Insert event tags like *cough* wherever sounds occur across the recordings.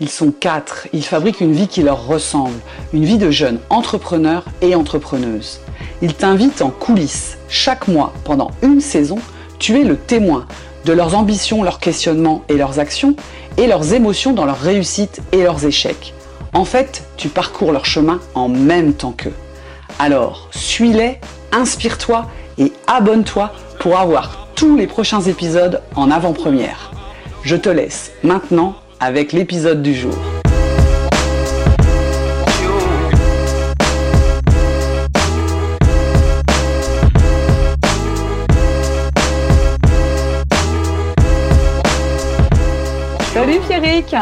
Ils sont quatre, ils fabriquent une vie qui leur ressemble, une vie de jeunes entrepreneurs et entrepreneuses. Ils t'invitent en coulisses. Chaque mois, pendant une saison, tu es le témoin de leurs ambitions, leurs questionnements et leurs actions, et leurs émotions dans leurs réussites et leurs échecs. En fait, tu parcours leur chemin en même temps qu'eux. Alors, suis-les, inspire-toi et abonne-toi pour avoir tous les prochains épisodes en avant-première. Je te laisse maintenant avec l'épisode du jour. Salut Pierrick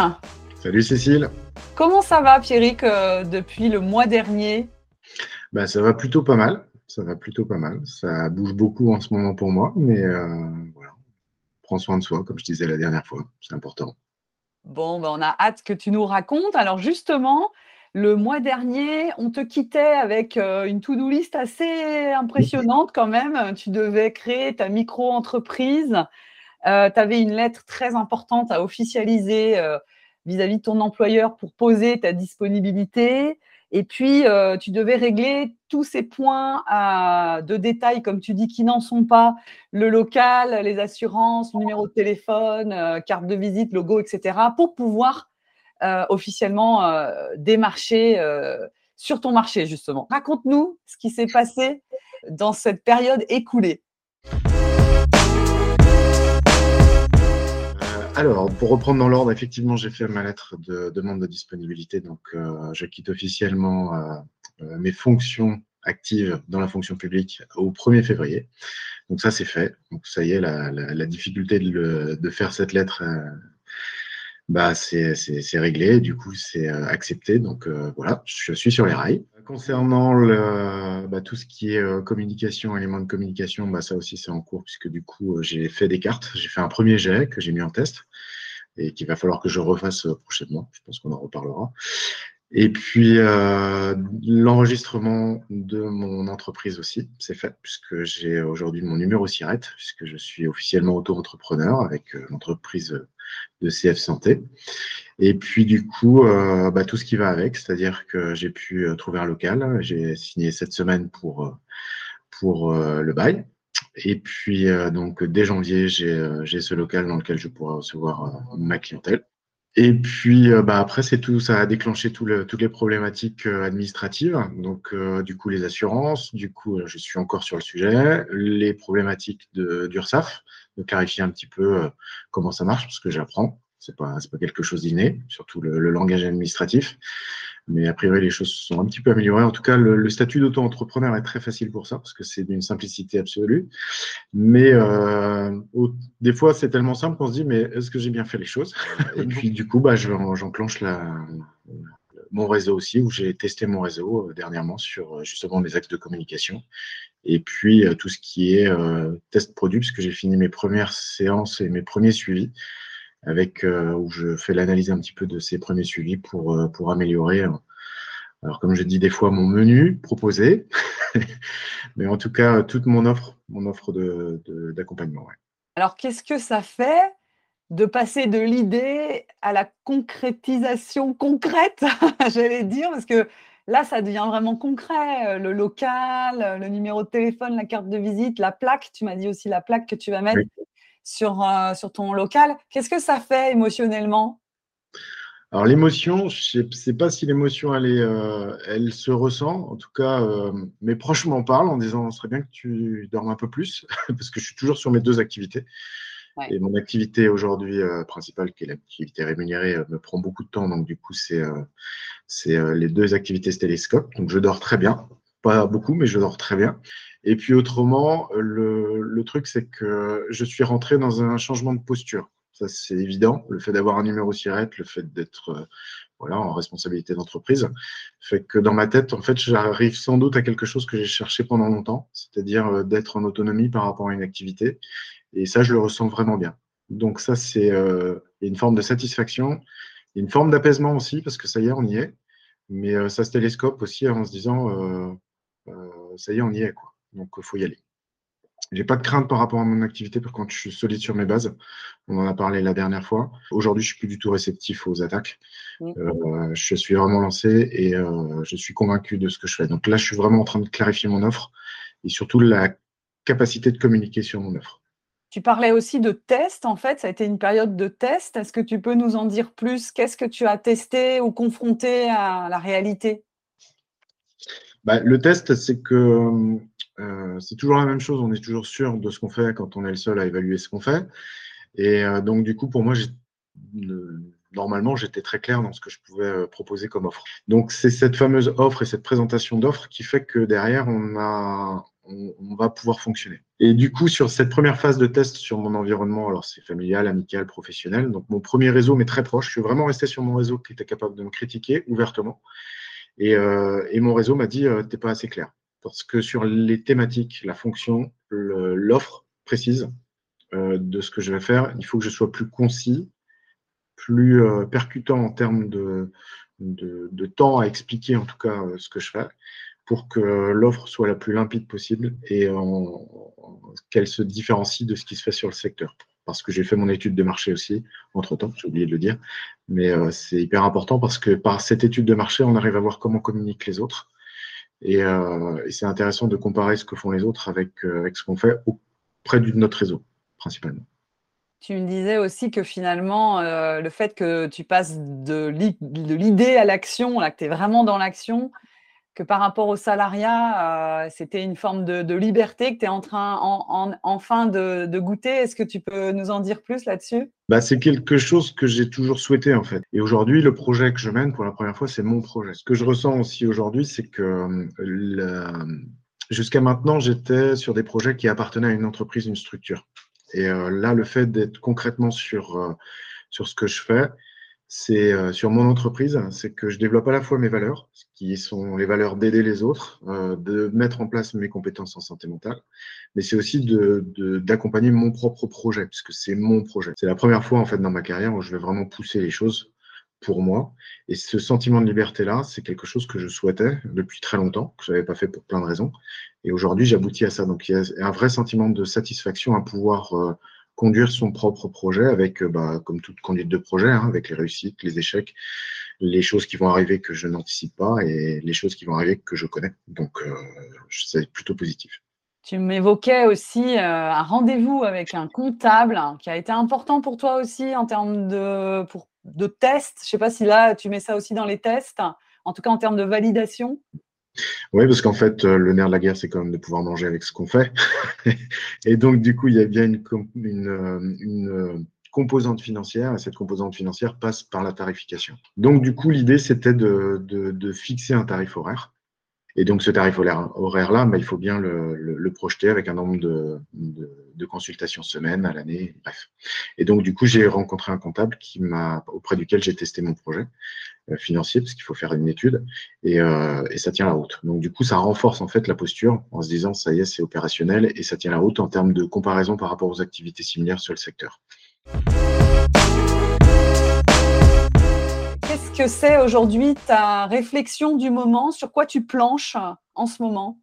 Salut Cécile Comment ça va Pierrick euh, depuis le mois dernier? Bah, Ça va plutôt pas mal. Ça va plutôt pas mal. Ça bouge beaucoup en ce moment pour moi, mais euh, voilà. Prends soin de soi, comme je disais la dernière fois. C'est important. Bon, ben on a hâte que tu nous racontes. Alors justement, le mois dernier, on te quittait avec euh, une to-do list assez impressionnante quand même. Tu devais créer ta micro-entreprise. Euh, tu avais une lettre très importante à officialiser euh, vis-à-vis de ton employeur pour poser ta disponibilité. Et puis, euh, tu devais régler tous ces points de détail, comme tu dis, qui n'en sont pas. Le local, les assurances, numéro de téléphone, carte de visite, logo, etc. pour pouvoir officiellement démarcher sur ton marché, justement. Raconte-nous ce qui s'est passé dans cette période écoulée. Alors, pour reprendre dans l'ordre, effectivement, j'ai fait ma lettre de demande de disponibilité. Donc, euh, je quitte officiellement euh, euh, mes fonctions actives dans la fonction publique au 1er février. Donc, ça, c'est fait. Donc, ça y est, la, difficulté de, faire cette lettre, bah, c'est réglé. Du coup, c'est accepté. Donc, voilà, je suis sur les rails. Concernant le, bah, tout ce qui est communication, éléments de communication, bah, ça aussi c'est en cours puisque du coup j'ai fait des cartes, j'ai fait un premier jet que j'ai mis en test et qu'il va falloir que je refasse prochainement. Je pense qu'on en reparlera. Et puis l'enregistrement de mon entreprise aussi, c'est fait puisque j'ai aujourd'hui mon numéro SIRET puisque je suis officiellement auto-entrepreneur avec l'entreprise de CF Santé. Et puis du coup, euh, bah, tout ce qui va avec, c'est-à-dire que j'ai pu euh, trouver un local, j'ai signé cette semaine pour, euh, pour le bail. Et puis donc dès janvier, j'ai ce local dans lequel je pourrai recevoir ma clientèle. Et puis bah, après, c'est tout, ça a déclenché tout le, toutes les problématiques administratives. Donc du coup, les assurances, du coup, je suis encore sur le sujet, les problématiques d'URSAF, de clarifier un petit peu comment ça marche, parce que j'apprends. C'est pas, pas quelque chose d'inné, surtout le, langage administratif. Mais a priori, les choses sont un petit peu améliorées. En tout cas, le, statut d'auto-entrepreneur est très facile pour ça, parce que c'est d'une simplicité absolue. Mais euh, des fois, c'est tellement simple qu'on se dit, mais est-ce que j'ai bien fait les choses? Et *laughs* puis, du coup, bah, j'enclenche la, mon réseau aussi, où j'ai testé mon réseau euh, dernièrement sur euh, justement mes axes de communication. Et puis, tout ce qui est test produit, puisque j'ai fini mes premières séances et mes premiers suivis avec euh, où je fais l'analyse un petit peu de ces premiers suivis pour, euh, pour améliorer. Euh, alors, comme je dis des fois, mon menu proposé, *laughs* mais en tout cas, toute mon offre, mon offre d'accompagnement. De, Alors, qu'est-ce que ça fait de passer de l'idée à la concrétisation concrète, *laughs* j'allais dire, parce que là, ça devient vraiment concret. Le local, le numéro de téléphone, la carte de visite, la plaque. Tu m'as dit aussi la plaque que tu vas mettre sur, euh, sur ton local. Qu'est-ce que ça fait émotionnellement? Alors l'émotion, je ne sais pas si l'émotion elle, euh, elle se ressent. En tout cas, euh, mes proches m'en parlent en disant ce serait bien que tu dormes un peu plus *laughs* parce que je suis toujours sur mes deux activités. Et mon activité aujourd'hui principale, qui est l'activité rémunérée, me prend beaucoup de temps. Donc du coup, c'est les deux activités télescope. Donc je dors très bien, pas beaucoup, mais je dors très bien. Et puis autrement, le, le truc, c'est que je suis rentré dans un changement de posture. Ça, c'est évident. Le fait d'avoir un numéro SIRET, le fait d'être euh, voilà, en responsabilité d'entreprise, fait que dans ma tête, en fait, j'arrive sans doute à quelque chose que j'ai cherché pendant longtemps, c'est-à-dire euh, d'être en autonomie par rapport à une activité. Et ça, je le ressens vraiment bien. Donc ça, c'est euh, une forme de satisfaction, une forme d'apaisement aussi, parce que ça y est, on y est. Mais ça se télescope aussi en se disant, ça y est, on y est. Quoi. Donc, il faut y aller. J'ai pas de crainte par rapport à mon activité quand je suis solide sur mes bases. On en a parlé la dernière fois. Aujourd'hui, je suis plus du tout réceptif aux attaques. Euh, je suis vraiment lancé et euh, je suis convaincu de ce que je fais. Donc là, je suis vraiment en train de clarifier mon offre et surtout la capacité de communiquer sur mon offre. Tu parlais aussi de test, en fait, ça a été une période de test. Est-ce que tu peux nous en dire plus? Qu'est-ce que tu as testé ou confronté à la réalité? Bah, Le test, c'est que euh, c'est toujours la même chose, on est toujours sûr de ce qu'on fait quand on est le seul à évaluer ce qu'on fait. Et euh, donc, du coup, pour moi, normalement, j'étais très clair dans ce que je pouvais euh, proposer comme offre. Donc, c'est cette fameuse offre et cette présentation d'offre qui fait que derrière, on, on, va pouvoir fonctionner. Et du coup, sur cette première phase de test sur mon environnement, alors c'est familial, amical, professionnel, donc mon premier réseau, mais très proche, je suis vraiment resté sur mon réseau qui était capable de me critiquer ouvertement. Et, et mon réseau m'a dit, t'es pas assez clair parce que sur les thématiques, la fonction, l'offre précise euh, de ce que je vais faire, il faut que je sois plus concis, plus euh, percutant en termes de, temps à expliquer en tout cas euh, ce que je fais pour que l'offre soit la plus limpide possible et qu'elle se différencie de ce qui se fait sur le secteur. Parce que j'ai fait mon étude de marché aussi, entre-temps, j'ai oublié de le dire, mais c'est hyper important parce que par cette étude de marché, on arrive à voir comment communiquent les autres euh, et, c'est intéressant de comparer ce que font les autres avec, euh, avec ce qu'on fait auprès de notre réseau, principalement. Tu me disais aussi que finalement, euh, le fait que tu passes de l'idée à l'action, que tu es vraiment dans l'action, que par rapport au salariat, euh, c'était une forme de, liberté que tu es en train en, enfin de, goûter. Est-ce que tu peux nous en dire plus là-dessus? Bah, C'est quelque chose que j'ai toujours souhaité en fait. Et aujourd'hui, le projet que je mène pour la première fois, c'est mon projet. Ce que je ressens aussi aujourd'hui, c'est que jusqu'à maintenant, j'étais sur des projets qui appartenaient à une entreprise, une structure. Et euh, là, le fait d'être concrètement sur, euh, sur ce que je fais, c'est euh, sur mon entreprise, c'est que je développe à la fois mes valeurs, qui sont les valeurs d'aider les autres, euh, de mettre en place mes compétences en santé mentale, mais c'est aussi d'accompagner de, mon propre projet, puisque c'est mon projet. C'est la première fois en fait dans ma carrière où je vais vraiment pousser les choses pour moi. Et ce sentiment de liberté-là, c'est quelque chose que je souhaitais depuis très longtemps, que je n'avais pas fait pour plein de raisons. Et aujourd'hui, j'aboutis à ça. Donc il y a un vrai sentiment de satisfaction à pouvoir euh, conduire son propre projet avec, euh, bah, comme toute conduite de projet, hein, avec les réussites, les échecs, les choses qui vont arriver que je n'anticipe pas et les choses qui vont arriver que je connais. Donc, euh, c'est plutôt positif. Tu m'évoquais aussi euh, un rendez-vous avec un comptable hein, qui a été important pour toi aussi en termes de, de tests. Je ne sais pas si là, tu mets ça aussi dans les tests, en tout cas en termes de validation. Oui, parce qu'en fait, euh, le nerf de la guerre, c'est quand même de pouvoir manger avec ce qu'on fait. *laughs* et donc, du coup, il y a bien une, une, euh, composante financière, et cette composante financière passe par la tarification. Donc, du coup, l'idée, c'était de, fixer un tarif horaire et donc, ce tarif horaire-là, bah, il faut bien le, projeter avec un nombre de, consultations semaine à l'année, bref. Et donc, du coup, j'ai rencontré un comptable qui m'a, auprès duquel j'ai testé mon projet euh, financier, parce qu'il faut faire une étude, euh, et, ça tient la route. Donc, du coup, ça renforce en fait la posture en se disant, ça y est, c'est opérationnel, et ça tient la route en termes de comparaison par rapport aux activités similaires sur le secteur. Que c'est aujourd'hui ta réflexion du moment Sur quoi tu planches en ce moment?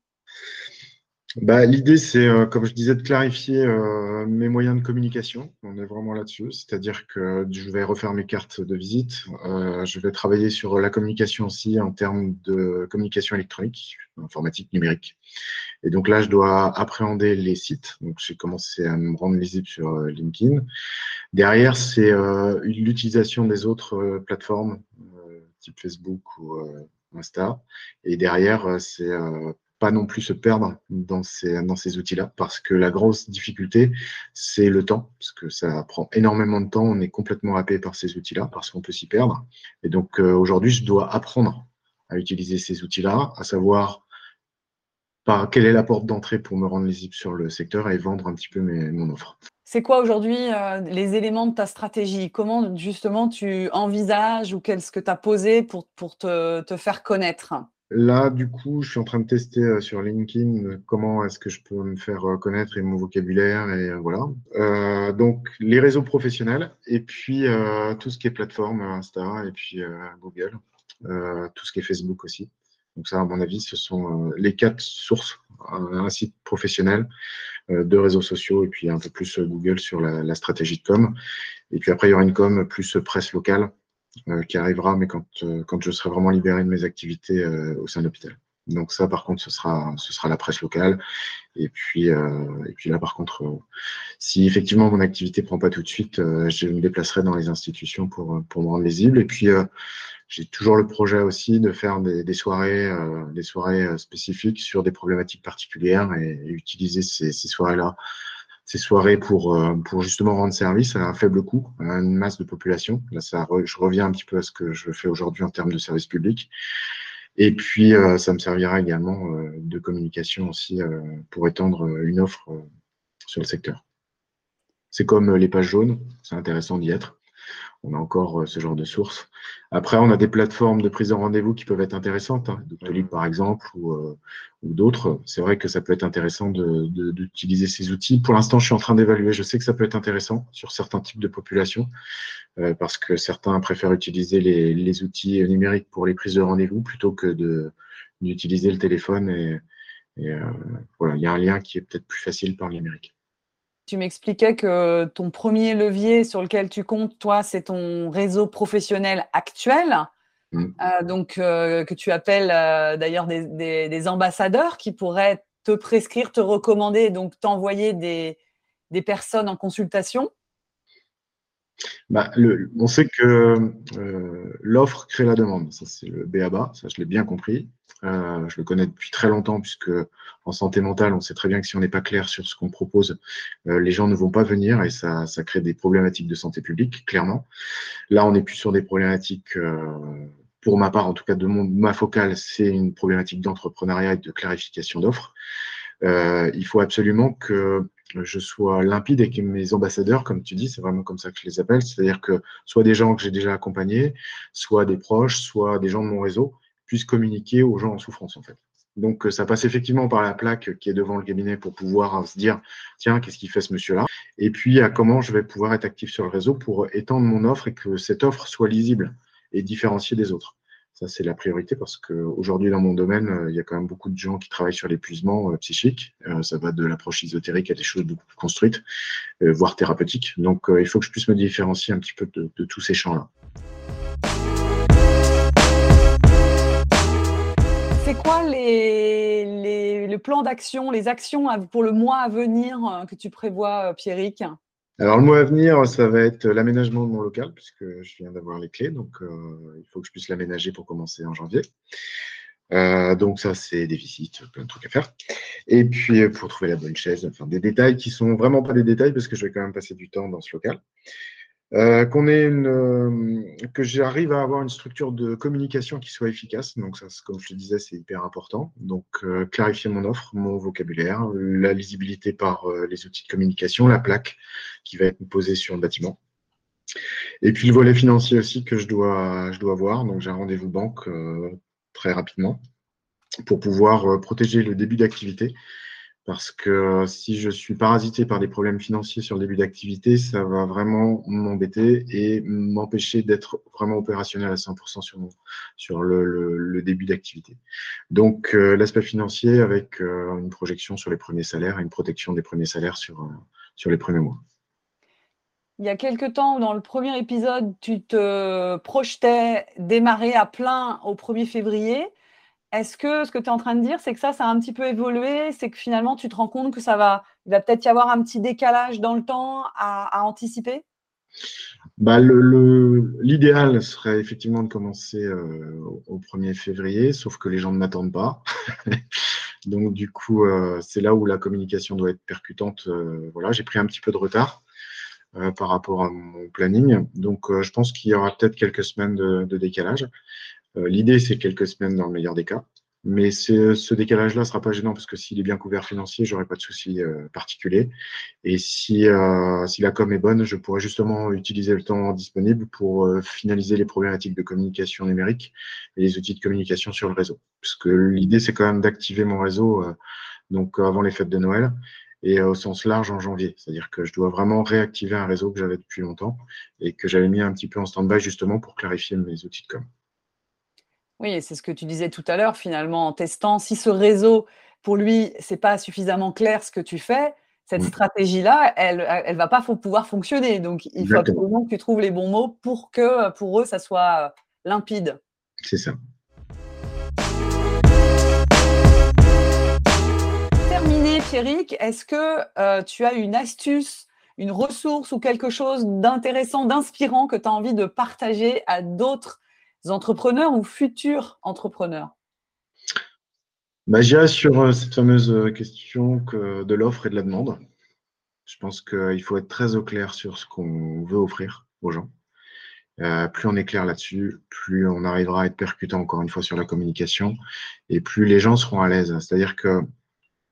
Bah, L'idée, c'est, euh, comme je disais, de clarifier euh, mes moyens de communication. On est vraiment là-dessus. C'est-à-dire que je vais refaire mes cartes de visite. Euh, je vais travailler sur la communication aussi en termes de communication électronique, informatique, numérique. Et donc là, je dois appréhender les sites. Donc, j'ai commencé à me rendre visible sur LinkedIn. Derrière, c'est l'utilisation des autres plateformes, type Facebook ou Insta. Et derrière, c'est pas non plus se perdre dans ces, dans ces outils-là, parce que la grosse difficulté, c'est le temps, parce que ça prend énormément de temps, on est complètement happé par ces outils-là, parce qu'on peut s'y perdre. Et donc euh, aujourd'hui, je dois apprendre à utiliser ces outils-là, à savoir par quelle est la porte d'entrée pour me rendre lisible sur le secteur et vendre un petit peu mes, mon offre. C'est quoi aujourd'hui euh, les éléments de ta stratégie? Comment justement tu envisages ou qu'est-ce que tu as posé pour, pour te, te faire connaître? Là, du coup, je suis en train de tester euh, sur LinkedIn euh, comment est-ce que je peux me faire euh, connaître et mon vocabulaire et voilà. donc les réseaux professionnels et puis tout ce qui est plateforme Insta et puis Google, tout ce qui est Facebook aussi. Donc ça, à mon avis, ce sont les quatre sources. Un site professionnel, de réseaux sociaux et puis un peu plus Google sur la, stratégie de com. Et puis après, il y aura une com plus presse locale qui arrivera, mais quand, quand je serai vraiment libéré de mes activités au sein de l'hôpital. Donc ça, par contre, ce sera, ce sera la presse locale. Et puis, euh, et puis là, par contre, euh, si effectivement mon activité prend pas tout de suite, euh, je me déplacerai dans les institutions pour, pour me rendre visible. Et puis, j'ai toujours le projet aussi de faire des, des soirées, des soirées spécifiques sur des problématiques particulières et, utiliser ces, ces soirées-là ces soirées pour, pour justement rendre service à un faible coût à une masse de population. Là, ça, je reviens un petit peu à ce que je fais aujourd'hui en termes de service public. Et puis, euh, ça me servira également euh, de communication aussi euh, pour étendre une offre sur le secteur. C'est comme les pages jaunes, c'est intéressant d'y être on a encore euh, ce genre de sources. Après, on a des plateformes de prise de rendez-vous qui peuvent être intéressantes, hein, Doctolib par exemple ou, euh, ou d'autres. C'est vrai que ça peut être intéressant d'utiliser ces outils. Pour l'instant, je suis en train d'évaluer. Je sais que ça peut être intéressant sur certains types de populations euh, parce que certains préfèrent utiliser les, outils numériques pour les prises de rendez-vous plutôt que d'utiliser le téléphone. Et, et voilà, il y a un lien qui est peut-être plus facile par le numérique. Tu m'expliquais que ton premier levier sur lequel tu comptes, toi, c'est ton réseau professionnel actuel. Mm. Euh, donc, euh, que tu appelles euh, d'ailleurs des, ambassadeurs qui pourraient te prescrire, te recommander, donc t'envoyer des, personnes en consultation. Bah, on sait que l'offre crée la demande. Ça, c'est le BABA, ça, je l'ai bien compris. Euh, je le connais depuis très longtemps, puisque en santé mentale, on sait très bien que si on n'est pas clair sur ce qu'on propose, euh, les gens ne vont pas venir et ça, ça, crée des problématiques de santé publique, clairement. Là, on n'est plus sur des problématiques, euh, pour ma part, en tout cas de mon, ma focale, c'est une problématique d'entrepreneuriat et de clarification d'offres. il faut absolument que je sois limpide et que mes ambassadeurs, comme tu dis, c'est vraiment comme ça que je les appelle, c'est-à-dire que soit des gens que j'ai déjà accompagnés, soit des proches, soit des gens de mon réseau, puisse communiquer aux gens en souffrance en fait. Donc euh, ça passe effectivement par la plaque qui est devant le cabinet pour pouvoir euh, se dire tiens qu'est-ce qu'il fait ce monsieur-là? Et puis à comment je vais pouvoir être actif sur le réseau pour étendre mon offre et que cette offre soit lisible et différenciée des autres. Ça c'est la priorité parce qu'aujourd'hui dans mon domaine euh, il y a quand même beaucoup de gens qui travaillent sur l'épuisement psychique. ça va de l'approche ésotérique à des choses beaucoup plus construites, voire thérapeutiques. Donc il faut que je puisse me différencier un petit peu de tous ces champs-là. c'est quoi les, le plan d'action, les actions pour le mois à venir euh, que tu prévois, euh, Pierrick? Alors, le mois à venir, ça va être l'aménagement de mon local, puisque je viens d'avoir les clés. Donc, euh, il faut que je puisse l'aménager pour commencer en janvier. donc, ça, c'est des visites, plein de trucs à faire. Et puis, pour trouver la bonne chaise, enfin, des détails qui sont vraiment pas des détails, parce que je vais quand même passer du temps dans ce local. Euh, qu'on ait une, euh, que j'arrive à avoir une structure de communication qui soit efficace. Donc, ça, comme je le disais, c'est hyper important. Donc, euh, clarifier mon offre, mon vocabulaire, la lisibilité par les outils de communication, la plaque qui va être posée sur le bâtiment. Et puis, le volet financier aussi que je dois, je dois voir. Donc, j'ai un rendez-vous banque très rapidement pour pouvoir protéger le début d'activité parce que si je suis parasité par des problèmes financiers sur le début d'activité, ça va vraiment m'embêter et m'empêcher d'être vraiment opérationnel à 100% sur, sur le, début d'activité. Donc, euh, l'aspect financier avec euh, une projection sur les premiers salaires et une protection des premiers salaires sur, euh, sur les premiers mois. Il y a quelque temps, dans le premier épisode, tu te projetais démarrer à plein au 1er février. Est-ce que ce que tu es en train de dire, c'est que ça, ça a un petit peu évolué? C'est que finalement, tu te rends compte que ça va, va peut-être y avoir un petit décalage dans le temps à, anticiper? Bah, L'idéal serait effectivement de commencer euh, au 1er février, sauf que les gens ne m'attendent pas. *laughs* Donc, du coup, euh, c'est là où la communication doit être percutante. Euh, voilà, j'ai pris un petit peu de retard par rapport à mon planning. Donc, je pense qu'il y aura peut-être quelques semaines de décalage. Euh, l'idée, c'est quelques semaines dans le meilleur des cas. Mais ce décalage-là ne sera pas gênant parce que s'il est bien couvert financier, j'aurai pas de souci euh, particulier. Et si, euh, si la com est bonne, je pourrais justement utiliser le temps disponible pour finaliser les problématiques de communication numérique et les outils de communication sur le réseau. Parce que l'idée, c'est quand même d'activer mon réseau donc avant les fêtes de Noël et au sens large en janvier. C'est-à-dire que je dois vraiment réactiver un réseau que j'avais depuis longtemps et que j'avais mis un petit peu en stand-by justement pour clarifier mes outils de com. Oui, c'est ce que tu disais tout à l'heure, finalement, en testant si ce réseau, pour lui, c'est pas suffisamment clair ce que tu fais, cette stratégie-là, elle ne va pas pouvoir fonctionner. Donc, il faut absolument que tu trouves les bons mots pour que pour eux, ça soit limpide. C'est ça. Terminé, Pierrick, est-ce que euh, tu as une astuce, une ressource ou quelque chose d'intéressant, d'inspirant que tu as envie de partager à d'autres entrepreneurs ou futurs entrepreneurs? Bah, J'irai sur euh, cette fameuse euh, question que de l'offre et de la demande. Je pense qu'il faut être très au clair sur ce qu'on veut offrir aux gens. Euh, plus on est clair là-dessus, plus on arrivera à être percutant encore une fois sur la communication et plus les gens seront à l'aise. C'est-à-dire que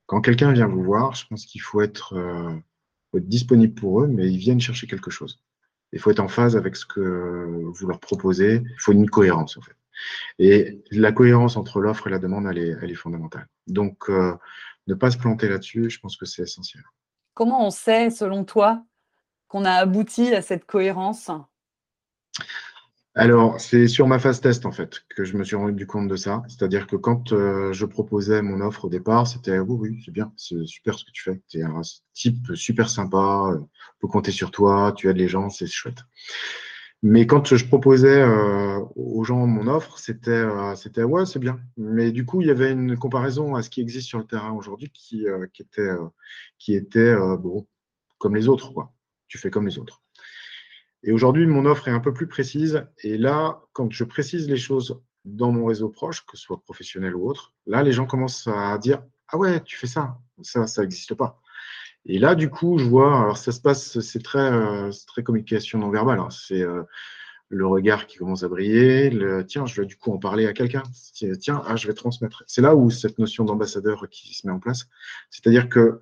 quand quelqu'un vient vous voir, je pense qu'il faut être disponible pour eux, mais ils viennent chercher quelque chose. Il faut être en phase avec ce que vous leur proposez. Il faut une cohérence en fait. Et la cohérence entre l'offre et la demande, elle est, fondamentale. Donc, euh, ne pas se planter là-dessus, je pense que c'est essentiel. Comment on sait, selon toi, qu'on a abouti à cette cohérence? Alors, c'est sur ma phase test, en fait, que je me suis rendu compte de ça. C'est-à-dire que quand euh, je proposais mon offre au départ, c'était oui, oui, c'est bien, c'est super ce que tu fais. Tu es un type super sympa, on peut compter sur toi, tu aides les gens, c'est chouette. Mais quand je proposais euh, aux gens mon offre, c'était euh, ouais, c'est bien. Mais du coup, il y avait une comparaison à ce qui existe sur le terrain aujourd'hui qui, euh, qui était qui était bon comme les autres quoi. Tu fais comme les autres. Et aujourd'hui, mon offre est un peu plus précise. Et là, quand je précise les choses dans mon réseau proche, que ce soit professionnel ou autre, là, les gens commencent à dire ah ouais, tu fais ça, ça, ça n'existe pas. Et là, du coup, je vois, alors ça se passe, c'est très, euh, très communication non verbale. Hein. C'est euh, le regard qui commence à briller. Le, tiens, je vais du coup en parler à quelqu'un. Tiens, ah, je vais transmettre. C'est là où cette notion d'ambassadeur qui se met en place. C'est-à-dire que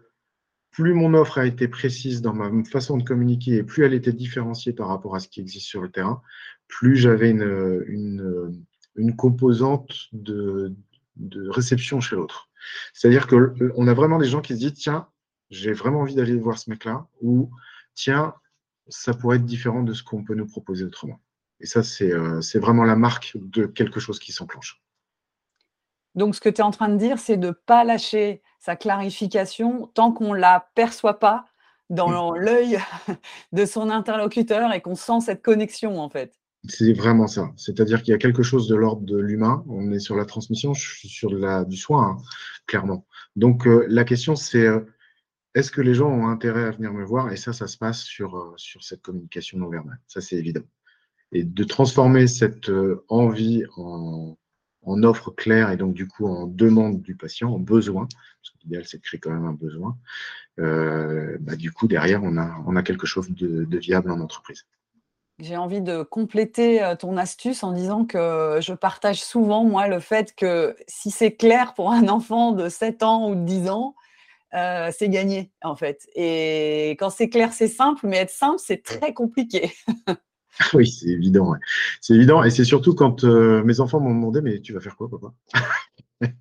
plus mon offre a été précise dans ma façon de communiquer et plus elle était différenciée par rapport à ce qui existe sur le terrain, plus j'avais une, une, composante de, de réception chez l'autre. C'est-à-dire qu'on a vraiment des gens qui se disent, tiens, j'ai vraiment envie d'aller voir ce mec-là, ou tiens, ça pourrait être différent de ce qu'on peut nous proposer autrement. Et ça, euh, c'est vraiment la marque de quelque chose qui s'enclenche. Donc, ce que tu es en train de dire, c'est de ne pas lâcher sa clarification tant qu'on ne la perçoit pas dans mm. l'œil *laughs* de son interlocuteur et qu'on sent cette connexion, en fait. C'est vraiment ça. C'est-à-dire qu'il y a quelque chose de l'ordre de l'humain. On est sur la transmission, je suis sur la, du soin, hein, clairement. Donc, euh, la question, c'est euh, est-ce que les gens ont intérêt à venir me voir? Et ça, ça se passe sur, euh, sur cette communication non verbale. Ça, c'est évident. Et de transformer cette envie en, en, offre claire et donc du coup en demande du patient, en besoin, parce que l'idéal, c'est de créer quand même un besoin, euh, bah, du coup, derrière, on a, quelque chose de, viable en entreprise. J'ai envie de compléter ton astuce en disant que je partage souvent, moi, le fait que si c'est clair pour un enfant de 7 ans ou de 10 ans, euh, c'est gagné en fait. Et quand c'est clair, c'est simple, mais être simple, c'est très compliqué. *laughs* *laughs* oui, c'est évident. C'est évident. Et c'est surtout quand euh, mes enfants m'ont demandé, mais tu vas faire quoi, papa *laughs*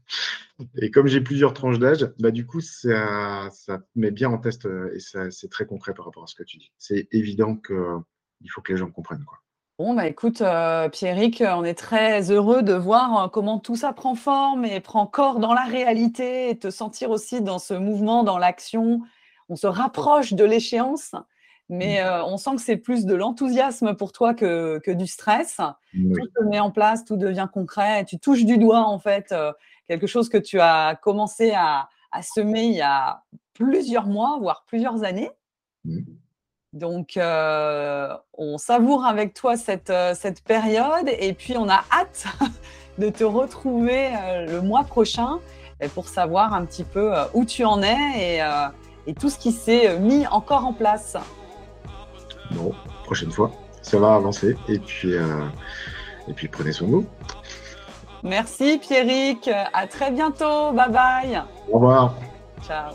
Et comme j'ai plusieurs tranches d'âge, bah, du coup, ça, ça met bien en test euh, et c'est très concret par rapport à ce que tu dis. C'est évident qu'il faut que les gens comprennent. Quoi. Bon, bah écoute, euh, Pierrick, on est très heureux de voir euh, comment tout ça prend forme et prend corps dans la réalité et te sentir aussi dans ce mouvement, dans l'action. On se rapproche de l'échéance, mais mmh. euh, on sent que c'est plus de l'enthousiasme pour toi que, du stress. Tout se met en place, tout devient concret. Tu touches du doigt, en fait, quelque chose que tu as commencé à, semer il y a plusieurs mois, voire plusieurs années. Mmh. Donc, euh, on savoure avec toi cette, euh, cette, période et puis on a hâte *laughs* de te retrouver euh, le mois prochain pour savoir un petit peu où tu en es et, et tout ce qui s'est mis encore en place. Bon, prochaine fois, ça va avancer et puis, et puis prenez soin de vous. Merci Pierrick, à très bientôt, bye bye. Au revoir. Ciao.